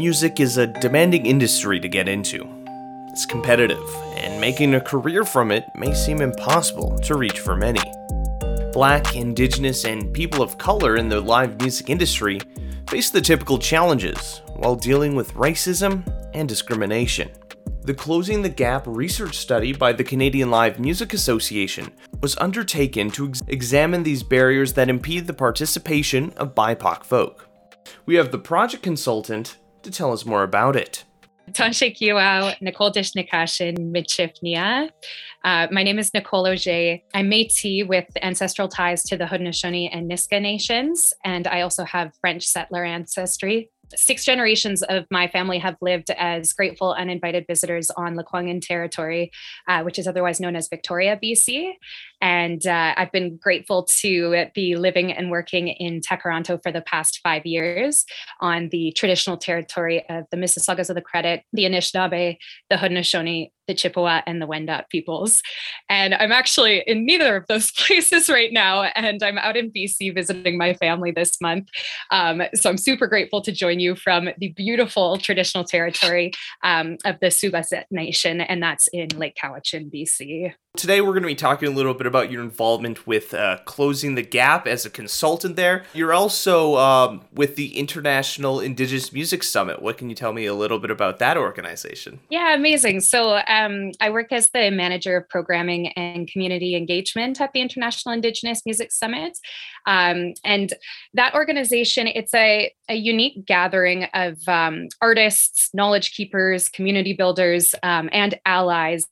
Music is a demanding industry to get into. It's competitive, and making a career from it may seem impossible to reach for many. Black, Indigenous, and people of color in the live music industry face the typical challenges while dealing with racism and discrimination. The Closing the Gap research study by the Canadian Live Music Association was undertaken to ex- examine these barriers that impede the participation of BIPOC folk. We have the project consultant to tell us more about it. Nicole. Uh, my name is Nicole Auger. I'm Métis with ancestral ties to the Haudenosaunee and Nisga'a nations, and I also have French settler ancestry six generations of my family have lived as grateful uninvited visitors on Lekwungen territory, uh, which is otherwise known as Victoria, BC. And uh, I've been grateful to be living and working in Tkaronto for the past five years on the traditional territory of the Mississaugas of the Credit, the Anishinaabe, the Haudenosaunee, the Chippewa, and the Wendat peoples. And I'm actually in neither of those places right now. And I'm out in BC visiting my family this month. Um, so I'm super grateful to join you from the beautiful traditional territory um, of the Ts'uubaa-asatx Nation, and that's in Lake Cowichan, BC. Today, we're going to be talking a little bit about your involvement with uh, Closing the Gap as a consultant there. You're also um, with the International Indigenous Music Summit. What can you tell me a little bit about that organization? Yeah, amazing. So, um, I work as the manager of programming and community engagement at the International Indigenous Music Summit. Um, and that organization, it's a, a unique gathering of um, artists, knowledge keepers, community builders, um, and allies.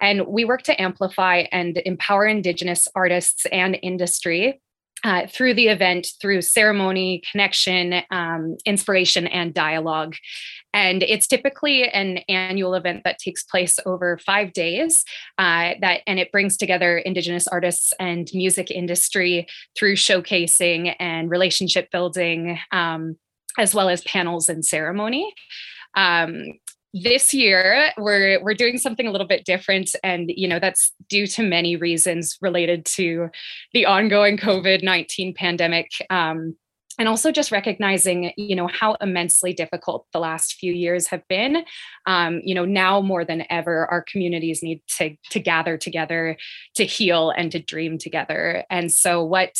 And we work to amplify and empower Indigenous artists and industry uh, through the event, through ceremony, connection, um, inspiration, and dialogue. And it's typically an annual event that takes place over five days. Uh, that and it brings together Indigenous artists and music industry through showcasing and relationship building, um, as well as panels and ceremony. Um, this year we're we're doing something a little bit different. And you know that's due to many reasons related to the ongoing covid-19 pandemic. Um, and also just recognizing you know how immensely difficult the last few years have been. Um, you know now more than ever our communities need to to gather together to heal and to dream together. And so what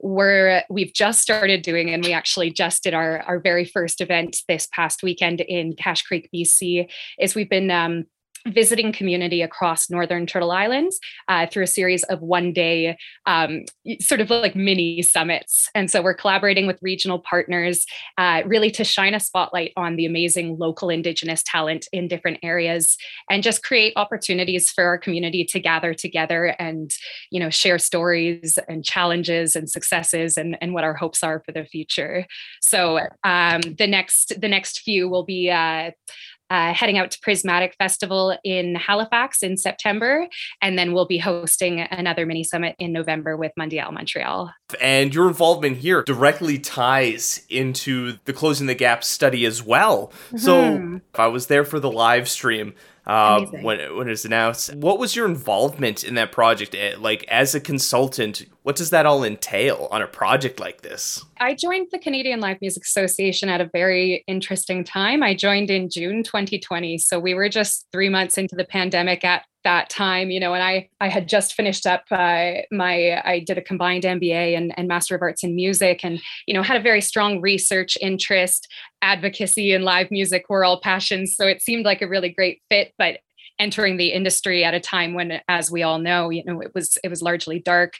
we're we've just started doing and we actually just did our our very first event this past weekend in cache creek bc is we've been um, visiting community across northern turtle islands uh, through a series of one day um, sort of like mini summits. And so we're collaborating with regional partners uh, really to shine a spotlight on the amazing local indigenous talent in different areas and just create opportunities for our community to gather together and you know share stories and challenges and successes and, and what our hopes are for the future. So um, the next the next few will be uh, uh, heading out to Prismatic Festival in Halifax in September, and then we'll be hosting another mini summit in November with Mundial Montreal. And your involvement here directly ties into the Closing the Gap study as well. Mm-hmm. So if I was there for the live stream uh, when when it was announced. What was your involvement in that project? Eh, like as a consultant, what does that all entail on a project like this? I joined the Canadian Live Music Association at a very interesting time. I joined in June 2020, so we were just three months into the pandemic at that time you know and i i had just finished up uh, my i did a combined mba and, and master of arts in music and you know had a very strong research interest advocacy and live music were all passions so it seemed like a really great fit but entering the industry at a time when as we all know you know it was it was largely dark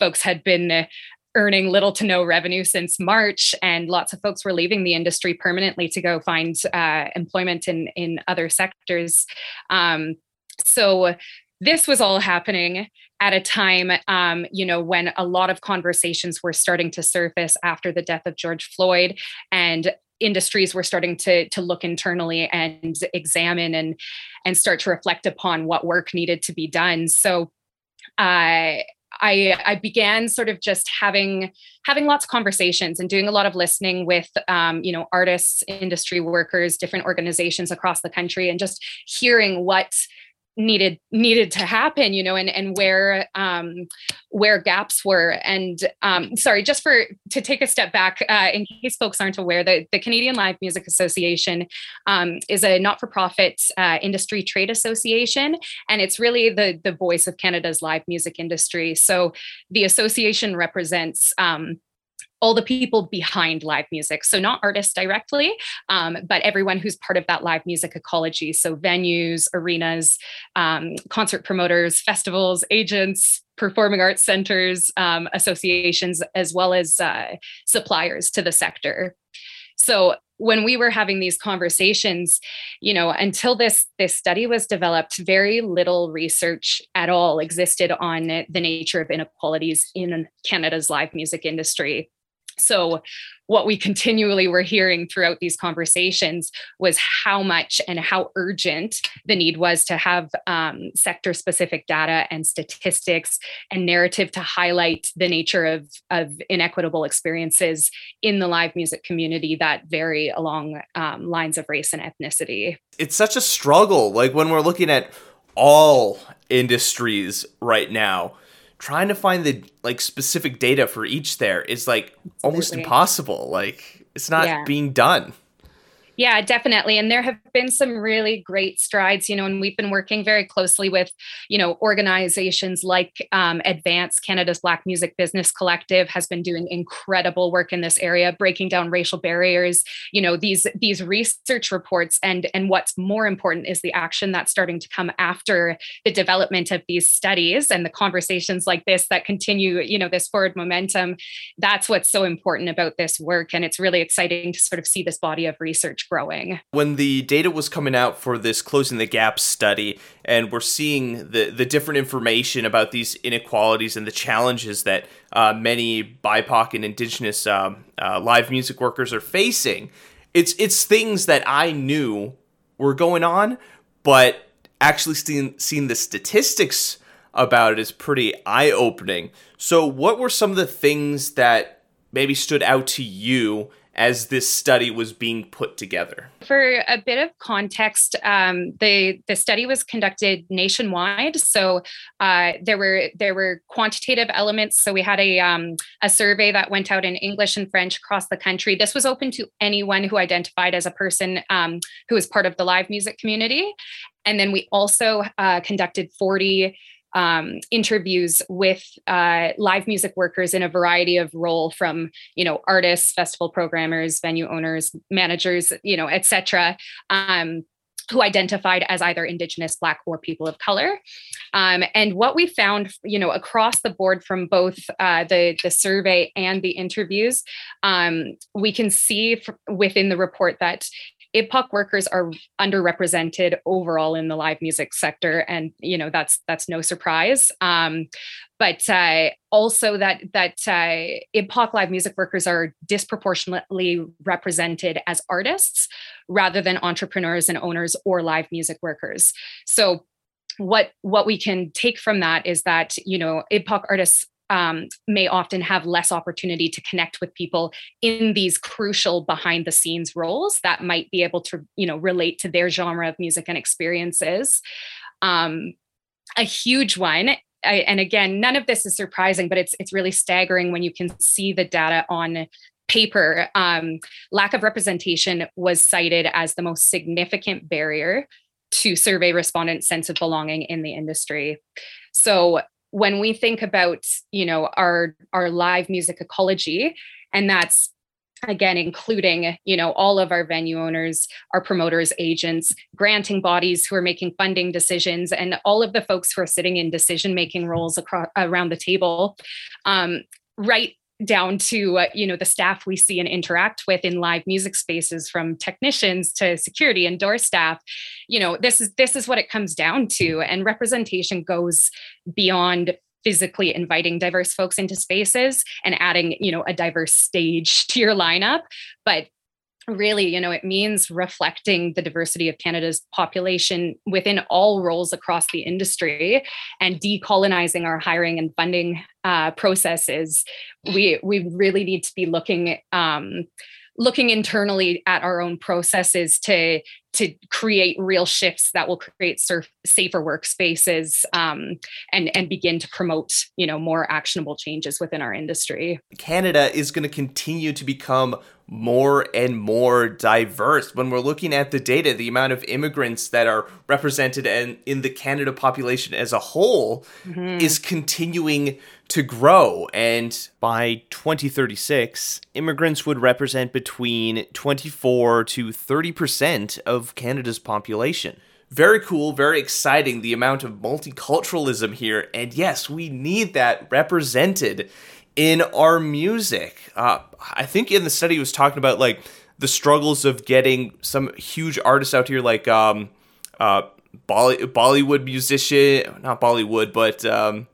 folks had been earning little to no revenue since March, and lots of folks were leaving the industry permanently to go find uh, employment in in other sectors. Um, so this was all happening at a time um, you know when a lot of conversations were starting to surface after the death of george floyd and industries were starting to to look internally and examine and and start to reflect upon what work needed to be done. So uh, I, I began sort of just having having lots of conversations and doing a lot of listening with um, you know artists industry workers different organizations across the country and just hearing what needed needed to happen you know and and where um where gaps were. And um sorry just for to take a step back uh, in case folks aren't aware the, the canadian live music association um, is a not-for-profit uh, industry trade association and it's really the the voice of canada's live music industry. So the association represents um, all the people behind live music. So, not artists directly, um, but everyone who's part of that live music ecology. So, venues, arenas, um, concert promoters, festivals, agents, performing arts centers, um, associations, as well as uh, suppliers to the sector. So, when we were having these conversations you know until this this study was developed very little research at all existed on the nature of inequalities in canada's live music industry so, what we continually were hearing throughout these conversations was how much and how urgent the need was to have um, sector specific data and statistics and narrative to highlight the nature of, of inequitable experiences in the live music community that vary along um, lines of race and ethnicity. It's such a struggle. Like when we're looking at all industries right now trying to find the like specific data for each there is like Absolutely. almost impossible. Like it's not yeah. being done. Yeah, definitely. And there have been some really great strides, you know, and we've been working very closely with, you know, organizations like um, Advance Canada's Black Music Business Collective has been doing incredible work in this area, breaking down racial barriers. You know, these these research reports, and and what's more important is the action that's starting to come after the development of these studies and the conversations like this that continue, you know, this forward momentum. That's what's so important about this work, and it's really exciting to sort of see this body of research growing. When the data was coming out for this closing the gap study, and we're seeing the the different information about these inequalities and the challenges that uh, many BIPOC and Indigenous um, uh, live music workers are facing, it's it's things that I knew were going on, but actually seeing seeing the statistics about it is pretty eye opening. So, what were some of the things that maybe stood out to you as this study was being put together? For a bit of context, um, the the study was conducted nationwide, so uh, there were there were quantitative elements. So we had a um, a survey that went out in English and French across the country. This was open to anyone who identified as a person um, who was part of the live music community, and then we also uh, conducted forty um, interviews with uh, live music workers in a variety of role from you know artists festival programmers venue owners managers you know etc um, who identified as either indigenous black or people of color. Um, and what we found you know across the board from both uh, the the survey and the interviews um, we can see within the report that IBPOC workers are underrepresented overall in the live music sector, and you know that's that's no surprise. Um, but uh, also that that uh, IBPOC live music workers are disproportionately represented as artists rather than entrepreneurs and owners or live music workers. So what what we can take from that is that you know IBPOC artists um, may often have less opportunity to connect with people in these crucial behind the scenes roles that might be able to you know relate to their genre of music and experiences. Um, a huge one I, and again none of this is surprising but it's it's really staggering when you can see the data on paper. Um, lack of representation was cited as the most significant barrier to survey respondents sense of belonging in the industry. So when we think about you know our our live music ecology and that's again including you know all of our venue owners our promoters agents granting bodies who are making funding decisions and all of the folks who are sitting in decision making roles across around the table um, right down to uh, you know the staff we see and interact with in live music spaces from technicians to security and door staff. You know this is this is what it comes down to and representation goes beyond physically inviting diverse folks into spaces and adding you know a diverse stage to your lineup. But really you know it means reflecting the diversity of canada's population within all roles across the industry and decolonizing our hiring and funding uh, processes. We we really need to be looking um, looking internally at our own processes to to create real shifts that will create surf, safer workspaces um, and and begin to promote you know more actionable changes within our industry. Canada is going to continue to become more and more diverse. When we're looking at the data, the amount of immigrants that are represented in, in the Canada population as a whole mm-hmm. is continuing to grow. And by 2036, immigrants would represent between 24 to 30% of Canada's population. Very cool, very exciting, the amount of multiculturalism here. And yes, we need that represented in our music. Uh, I think in the study he was talking about like the struggles of getting some huge artists out here, like um, uh, Bolly- Bollywood musician, not Bollywood, but um,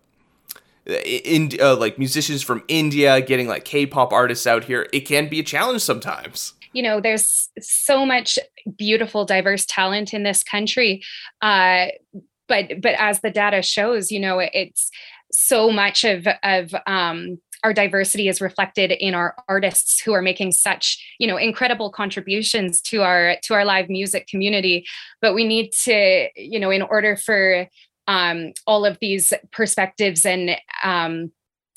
in uh, like musicians from India, getting like K-pop artists out here. It can be a challenge sometimes. You know, there's so much beautiful, diverse talent in this country, uh, but but as the data shows, you know, it's so much of of um, our diversity is reflected in our artists who are making such you know incredible contributions to our to our live music community. But we need to you know in order for um, all of these perspectives and um,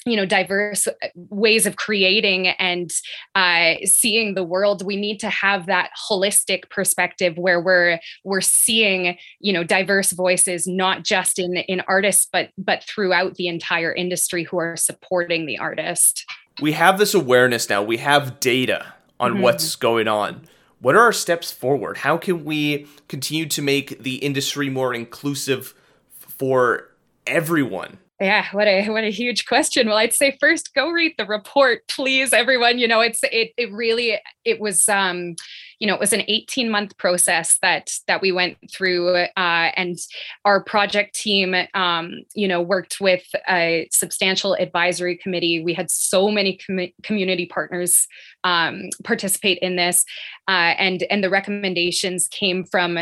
you know diverse uh, ways of creating and uh, seeing the world we need to have that holistic perspective where we're we're seeing you know diverse voices not just in in artists but but throughout the entire industry who are supporting the artist. We have this awareness now. We have data on mm-hmm. what's going on. What are our steps forward? How can we continue to make the industry more inclusive for everyone yeah, what a what a huge question. Well, I'd say first go read the report, please, everyone. You know, it's it it really it was um, you know, it was an 18 month process that that we went through, uh, and our project team, um, you know, worked with a substantial advisory committee. We had so many com- community partners um, participate in this, uh, and and the recommendations came from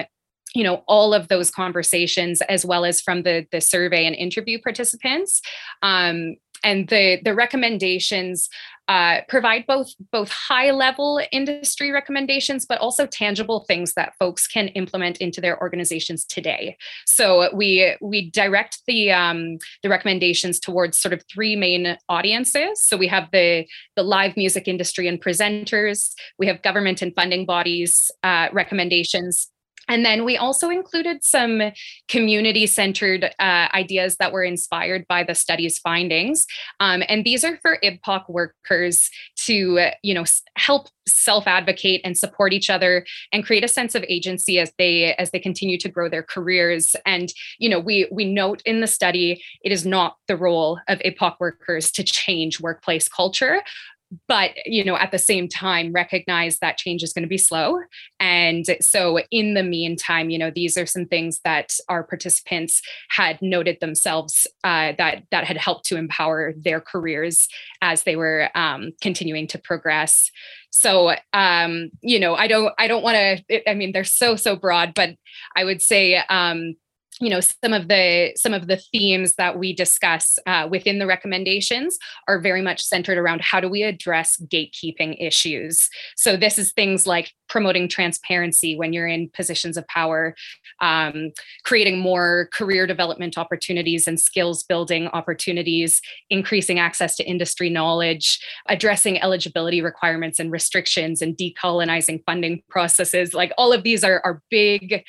you know all of those conversations as well as from the the survey and interview participants. Um, and the the recommendations uh, provide both both high level industry recommendations but also tangible things that folks can implement into their organizations today. So we we direct the um, the recommendations towards sort of three main audiences. So we have the the live music industry and presenters. We have government and funding bodies uh, recommendations and then we also included some community centered uh, ideas that were inspired by the study's findings. Um, and these are for IBPOC workers to, uh, you know, help self advocate and support each other and create a sense of agency as they as they continue to grow their careers. And, you know, we we note in the study it is not the role of IBPOC workers to change workplace culture, but you know at the same time recognize that change is going to be slow. And so in the meantime you know these are some things that our participants had noted themselves uh, that that had helped to empower their careers as they were um, continuing to progress. So um, you know i don't i don't want to i mean they're so so broad but i would say um, you know some of the some of the themes that we discuss uh, within the recommendations are very much centered around how do we address gatekeeping issues. So this is things like promoting transparency when you're in positions of power um, creating more career development opportunities and skills building opportunities increasing access to industry knowledge addressing eligibility requirements and restrictions and decolonizing funding processes. Like all of these are, are big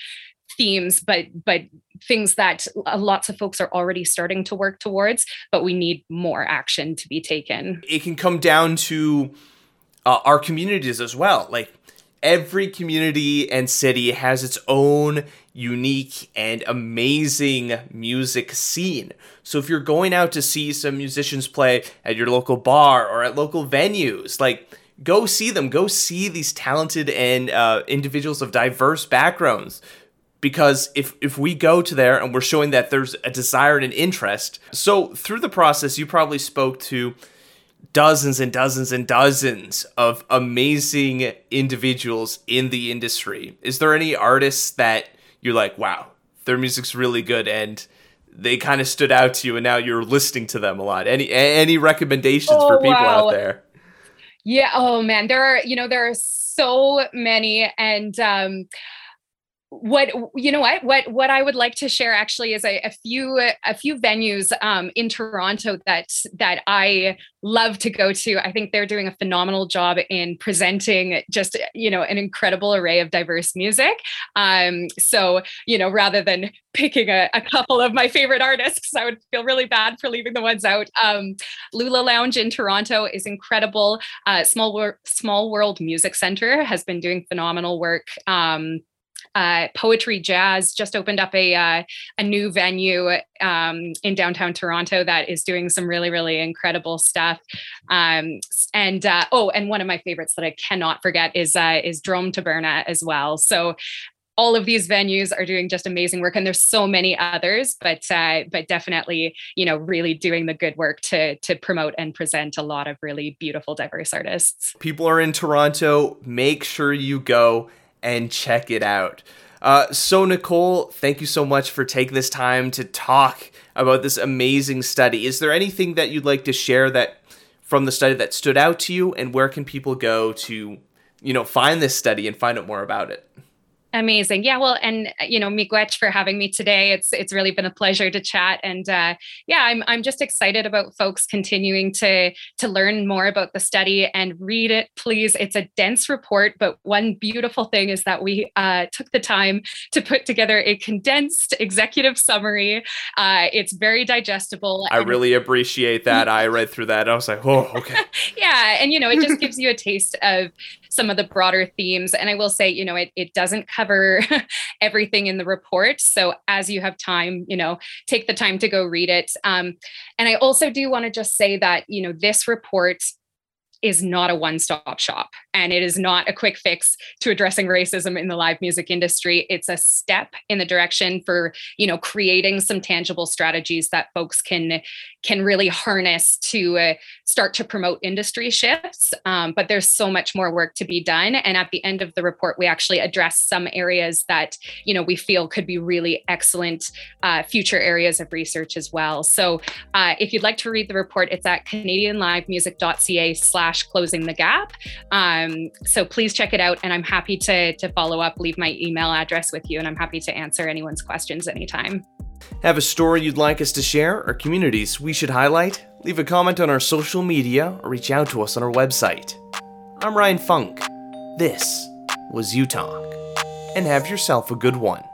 themes but but things that lots of folks are already starting to work towards but we need more action to be taken. It can come down to uh, our communities as well. Like every community and city has its own unique and amazing music scene. So if you're going out to see some musicians play at your local bar or at local venues, like go see them, go see these talented and uh, individuals of diverse backgrounds because if if we go to there and we're showing that there's a desire and an interest so through the process you probably spoke to dozens and dozens and dozens of amazing individuals in the industry. Is there any artists that you're like wow their music's really good and they kind of stood out to you and now you're listening to them a lot? Any any recommendations oh, for people wow. out there? Yeah oh man there are you know there are so many and um what you know what what what I would like to share actually is a, a few a few venues um, in Toronto that that I love to go to. I think they're doing a phenomenal job in presenting just you know an incredible array of diverse music. Um, so you know rather than picking a, a couple of my favorite artists, I would feel really bad for leaving the ones out. Um, Lula Lounge in Toronto is incredible. Uh, Small World Small World Music Center has been doing phenomenal work. Um, uh, Poetry Jazz just opened up a uh, a new venue um, in downtown Toronto that is doing some really really incredible stuff. Um, and uh, oh, and one of my favorites that I cannot forget is uh, is Drom Taberna as well. So all of these venues are doing just amazing work and there's so many others but uh, but definitely you know really doing the good work to to promote and present a lot of really beautiful diverse artists people are in toronto make sure you go and check it out. Uh, so, Nicole, thank you so much for taking this time to talk about this amazing study. Is there anything that you'd like to share that from the study that stood out to you, and where can people go to, you know, find this study and find out more about it? Amazing. Yeah. Well, and uh, you know, Miigwech for having me today. It's it's really been a pleasure to chat. And uh, yeah, I'm I'm just excited about folks continuing to to learn more about the study and read it. Please, it's a dense report, but one beautiful thing is that we uh, took the time to put together a condensed executive summary. Uh, it's very digestible. I really appreciate that. I read through that. I was like, oh, okay. yeah, and you know, it just gives you a taste of some of the broader themes. And I will say, you know, it, it doesn't cover everything in the report. So as you have time, you know, take the time to go read it. Um, and I also do want to just say that, you know, this report is not a one stop shop and it is not a quick fix to addressing racism in the live music industry. It's a step in the direction for, you know, creating some tangible strategies that folks can can really harness to uh, start to promote industry shifts. Um, but there's so much more work to be done. And at the end of the report, we actually address some areas that, you know, we feel could be really excellent uh, future areas of research as well. So uh, if you'd like to read the report, it's at canadianlivemusic.ca slash slash closing the gap. Um, so please check it out. And I'm happy to, to follow up, leave my email address with you, and I'm happy to answer anyone's questions anytime. Have a story you'd like us to share or communities we should highlight? Leave a comment on our social media or reach out to us on our website. I'm Ryan Funk. This was You Talk. And have yourself a good one.